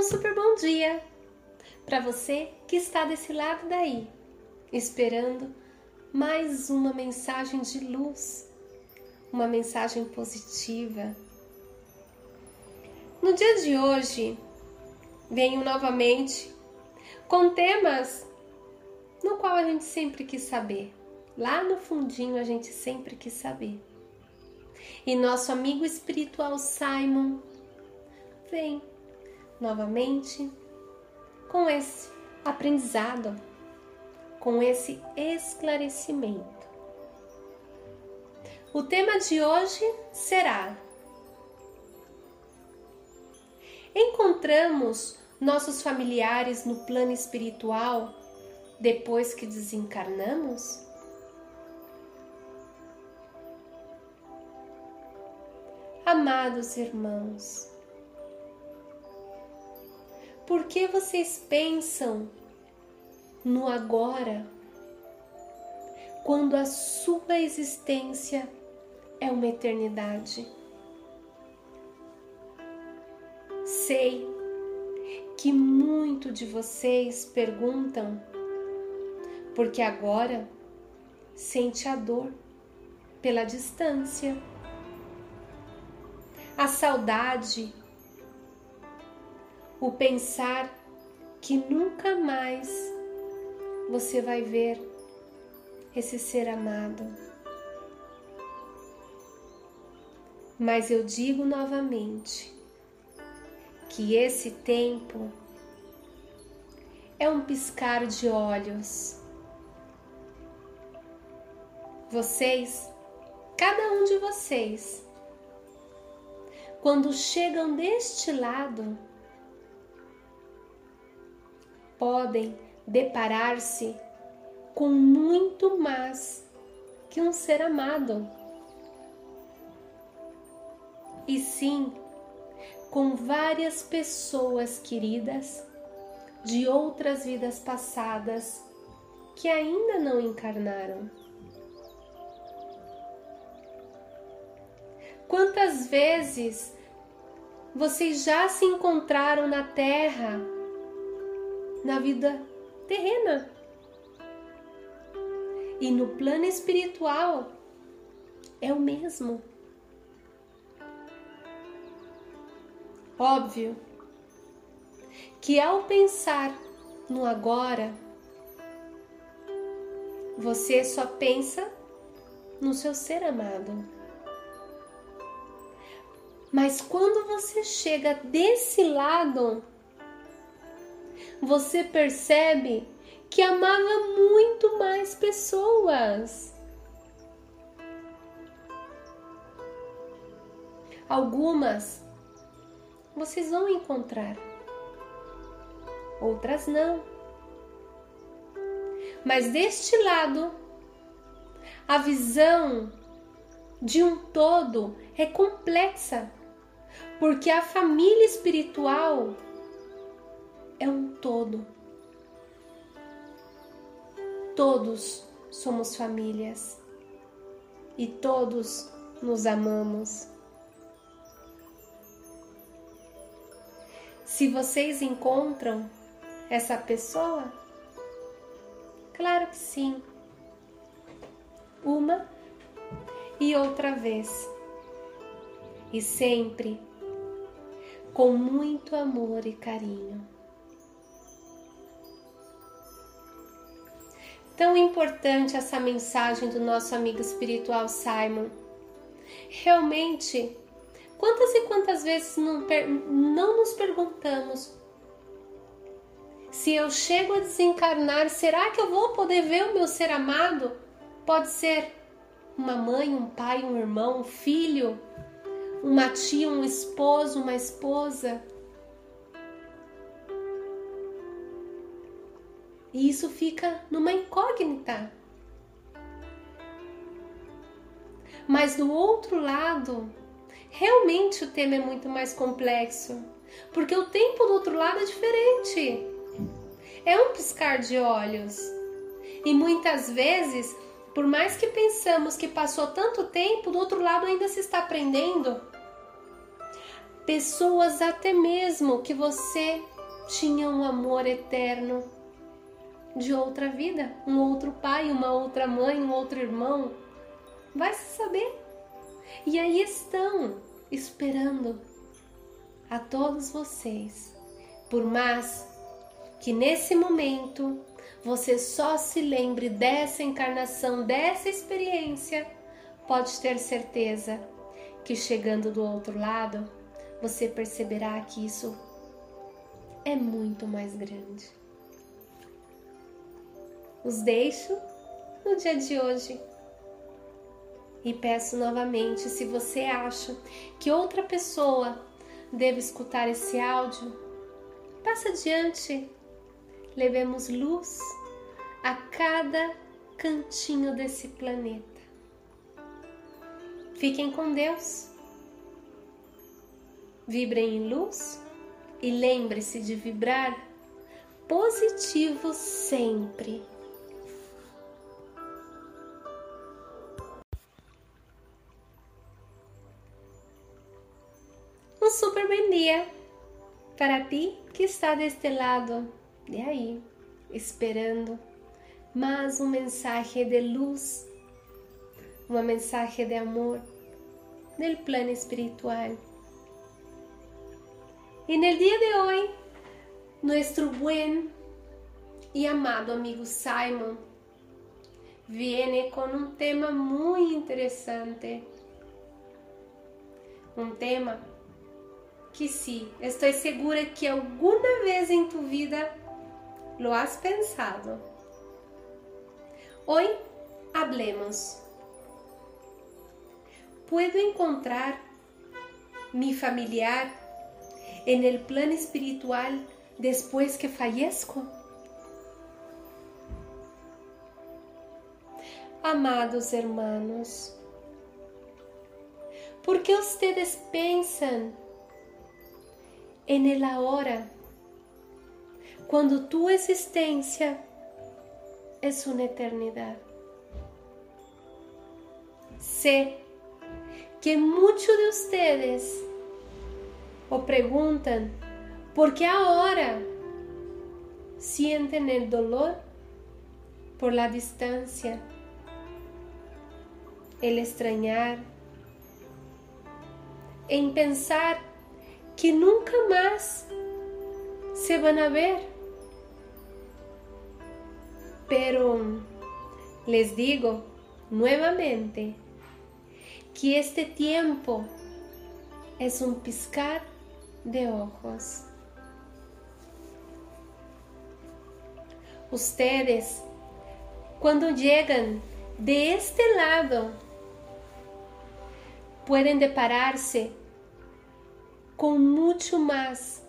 Um super bom dia para você que está desse lado daí, esperando mais uma mensagem de luz, uma mensagem positiva. No dia de hoje, venho novamente com temas no qual a gente sempre quis saber. Lá no fundinho a gente sempre quis saber. E nosso amigo espiritual Simon vem novamente com esse aprendizado, com esse esclarecimento. O tema de hoje será: Encontramos nossos familiares no plano espiritual depois que desencarnamos? Amados irmãos, por que vocês pensam no agora, quando a sua existência é uma eternidade? Sei que muito de vocês perguntam porque agora sente a dor pela distância, a saudade, o pensar que nunca mais você vai ver esse ser amado. Mas eu digo novamente que esse tempo é um piscar de olhos vocês, cada um de vocês, quando chegam deste lado, podem deparar-se com muito mais que um ser amado. E sim, com várias pessoas queridas de outras vidas passadas que ainda não encarnaram. Quantas vezes vocês já se encontraram na Terra, na vida terrena? E no plano espiritual é o mesmo. Óbvio que ao pensar no agora, você só pensa no seu ser amado. Mas quando você chega desse lado, você percebe que amava muito mais pessoas. Algumas vocês vão encontrar, outras não. Mas deste lado, a visão de um todo é complexa porque a família espiritual é um todo. Todos somos famílias e todos nos amamos. Se vocês encontram essa pessoa, claro que sim. Uma e outra vez. E sempre com muito amor e carinho. Tão importante essa mensagem do nosso amigo espiritual Simon. Realmente, quantas e quantas vezes não, não nos perguntamos se eu chego a desencarnar, será que eu vou poder ver o meu ser amado? Pode ser uma mãe, um pai, um irmão, um filho, uma tia, um esposo, uma esposa. E isso fica numa incógnita. Mas do outro lado, realmente o tema é muito mais complexo, porque o tempo do outro lado é diferente. É um piscar de olhos. E muitas vezes, por mais que pensamos que passou tanto tempo, do outro lado ainda se está aprendendo pessoas até mesmo que você tinha um amor eterno de outra vida, um outro pai, uma outra mãe, um outro irmão. Vai se saber. E aí estão esperando a todos vocês. Por mais que nesse momento você só se lembre dessa encarnação, dessa experiência, pode ter certeza que chegando do outro lado, você perceberá que isso é muito mais grande. Os deixo no dia de hoje. E peço novamente, se você acha que outra pessoa deve escutar esse áudio, passa adiante. Levemos luz a cada cantinho desse planeta. Fiquem com Deus. Vibrem em luz e lembre-se de vibrar positivo sempre. Um super bom dia para ti que está deste lado de aí, esperando mais um mensagem de luz, uma mensagem de amor del plano espiritual. Y en el día de hoy, nuestro buen y amado amigo Simon viene con un tema muy interesante. Un tema que sí, estoy segura que alguna vez en tu vida lo has pensado. Hoy hablemos. ¿Puedo encontrar mi familiar en el plano espiritual después que fallezco? Amados hermanos, ¿por qué ustedes piensan en el ahora cuando tu existencia es una eternidad? Sé que muchos de ustedes o preguntan por qué ahora sienten el dolor por la distancia, el extrañar, en pensar que nunca más se van a ver. Pero les digo nuevamente que este tiempo es un piscar de ojos. Ustedes, cuando llegan de este lado, pueden depararse con mucho más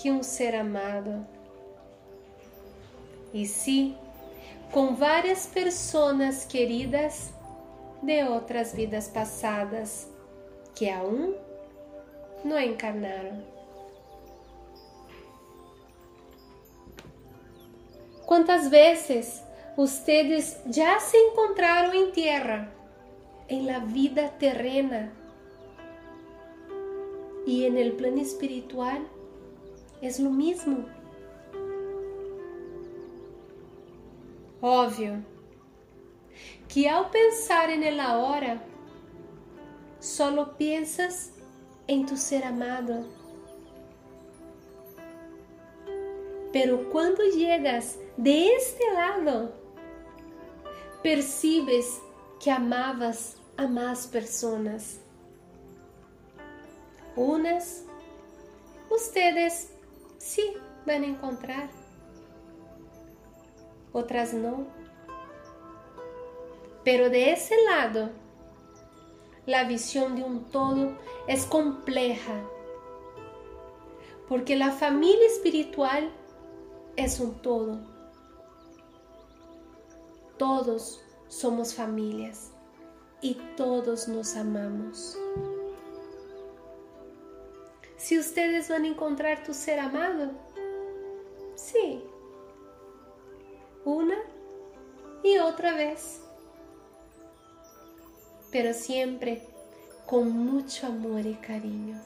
que un ser amado. Y sí, con varias personas queridas de outras vidas passadas que aún não encarnaram. Quantas vezes ustedes já se encontraram em terra, em la vida terrena e en el plano espiritual es lo mismo. Óbvio que ao pensar en el ahora, solo piensas en tu ser amado. Pero cuando llegas de este lado, percibes que amabas a más personas. Unas, ustedes sí van a encontrar, otras no. Pero de ese lado, la visión de un todo es compleja, porque la familia espiritual es un todo. Todos somos familias y todos nos amamos. Si ustedes van a encontrar tu ser amado, sí, una y otra vez, pero siempre con mucho amor y cariño.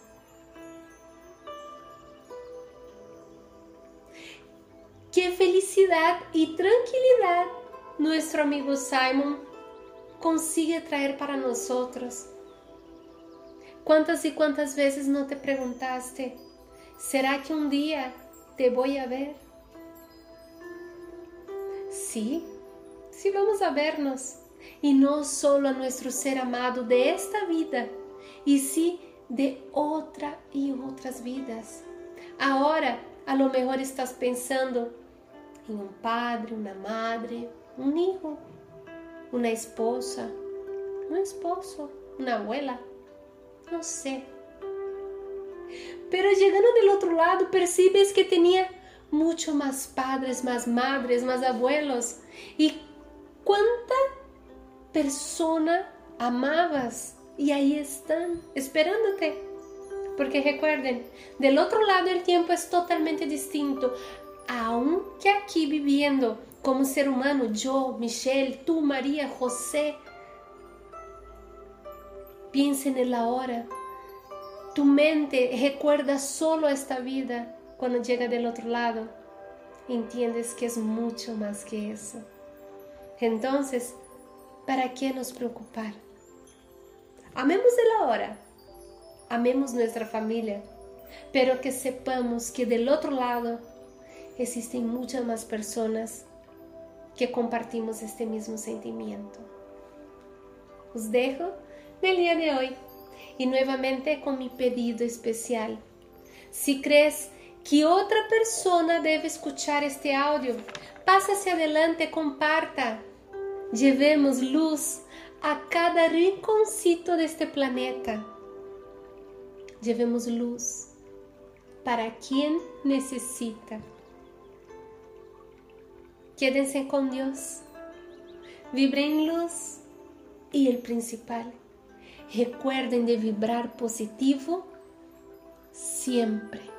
Qué felicidad y tranquilidad nuestro amigo Simon consigue traer para nosotros ¿Cuántas y cuántas veces no te preguntaste, ¿será que un día te voy a ver? Sí, sí vamos a vernos. Y no solo a nuestro ser amado de esta vida, y sí de otra y otras vidas. Ahora, a lo mejor estás pensando em um padre, uma madre, um hijo, uma esposa, um esposo, uma abuela, não sei. Pero chegando do outro lado, percebes que tinha muito mais padres, mais madres, mais abuelos. E quanta persona amabas aí estão esperándote. Porque recuerden, del otro lado el tiempo es totalmente distinto. Aunque aquí viviendo como ser humano, yo, Michelle, tú, María, José, piensen en la hora. Tu mente recuerda solo esta vida cuando llega del otro lado. Entiendes que es mucho más que eso. Entonces, ¿para qué nos preocupar? Amemos el ahora, amemos nuestra familia, pero que sepamos que del otro lado existen muchas más personas que compartimos este mismo sentimiento. Os dejo del día de hoy y nuevamente con mi pedido especial. Si crees que otra persona debe escuchar este audio, pásase adelante, comparta. Llevemos luz a cada rinconcito de este planeta. Llevemos luz para quien necesita. Quédense con Dios. Vibren luz. Y el principal, recuerden de vibrar positivo siempre.